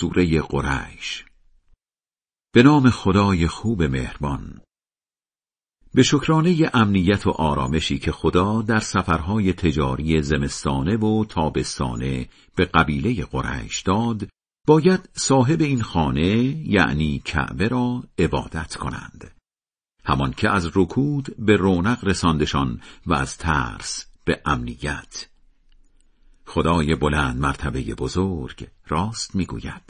سوره قریش. به نام خدای خوب مهربان. به شکرانه امنیت و آرامشی که خدا در سفرهای تجاری زمستانه و تابستانه به قبیله قریش داد باید صاحب این خانه یعنی کعبه را عبادت کنند. همان که از رکود به رونق رساندشان و از ترس به امنیت. خدای بلند مرتبه بزرگ راست می‌گوید.